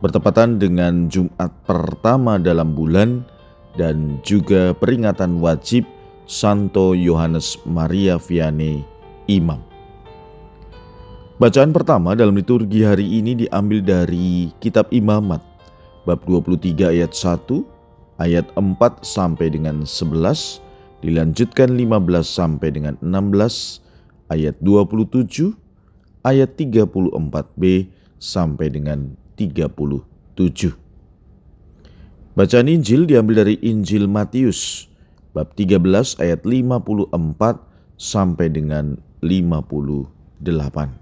bertepatan dengan Jumat pertama dalam bulan dan juga peringatan wajib Santo Yohanes Maria Vianney Imam. Bacaan pertama dalam liturgi hari ini diambil dari Kitab Imamat bab 23 ayat 1, ayat 4 sampai dengan 11, dilanjutkan 15 sampai dengan 16, ayat 27, ayat 34b sampai dengan 37. Bacaan Injil diambil dari Injil Matius bab 13 ayat 54 sampai dengan 58.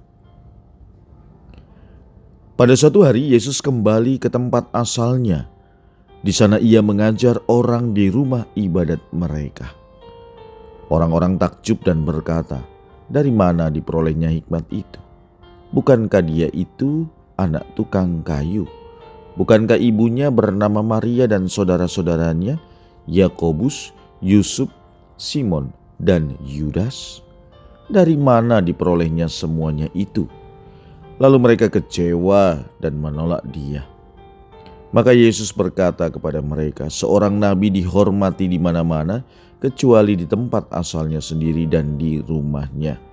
Pada suatu hari Yesus kembali ke tempat asalnya. Di sana ia mengajar orang di rumah ibadat mereka. Orang-orang takjub dan berkata, "Dari mana diperolehnya hikmat itu? Bukankah dia itu anak tukang kayu? Bukankah ibunya bernama Maria dan saudara-saudaranya Yakobus, Yusuf, Simon, dan Yudas? Dari mana diperolehnya semuanya itu?" Lalu mereka kecewa dan menolak Dia. Maka Yesus berkata kepada mereka, "Seorang nabi dihormati di mana-mana, kecuali di tempat asalnya sendiri dan di rumahnya."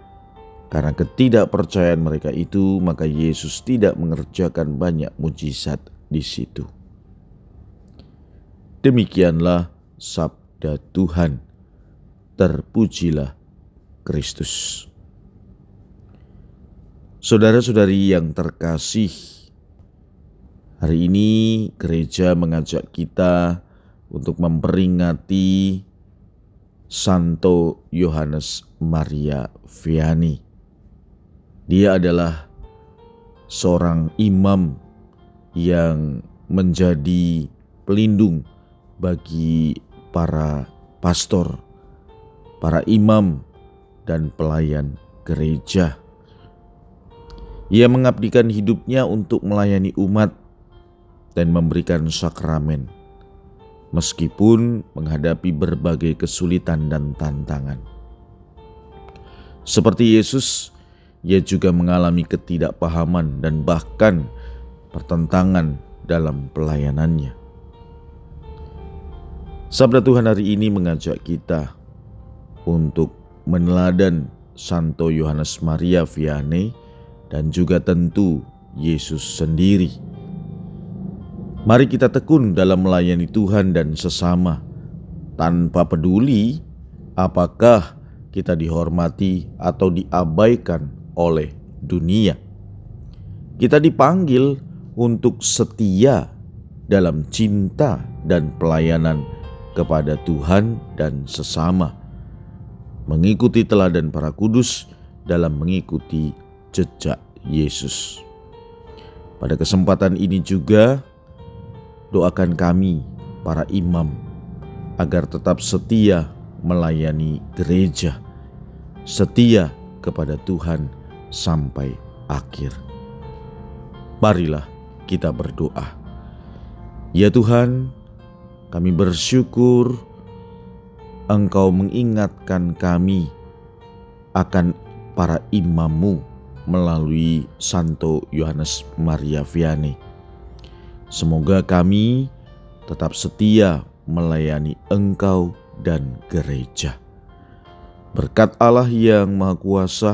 Karena ketidakpercayaan mereka itu, maka Yesus tidak mengerjakan banyak mujizat di situ. Demikianlah sabda Tuhan. Terpujilah Kristus. Saudara-saudari yang terkasih, hari ini gereja mengajak kita untuk memperingati Santo Yohanes Maria Vianney. Dia adalah seorang imam yang menjadi pelindung bagi para pastor, para imam, dan pelayan gereja ia mengabdikan hidupnya untuk melayani umat dan memberikan sakramen, meskipun menghadapi berbagai kesulitan dan tantangan. Seperti Yesus, ia juga mengalami ketidakpahaman dan bahkan pertentangan dalam pelayanannya. Sabda Tuhan hari ini mengajak kita untuk meneladan Santo Yohanes Maria Vianney dan juga tentu Yesus sendiri. Mari kita tekun dalam melayani Tuhan dan sesama, tanpa peduli apakah kita dihormati atau diabaikan oleh dunia. Kita dipanggil untuk setia dalam cinta dan pelayanan kepada Tuhan dan sesama, mengikuti teladan para kudus dalam mengikuti jejak Yesus. Pada kesempatan ini juga doakan kami para imam agar tetap setia melayani gereja, setia kepada Tuhan sampai akhir. Marilah kita berdoa. Ya Tuhan, kami bersyukur Engkau mengingatkan kami akan para imammu melalui Santo Yohanes Maria Vianney. Semoga kami tetap setia melayani Engkau dan gereja. Berkat Allah yang Maha Kuasa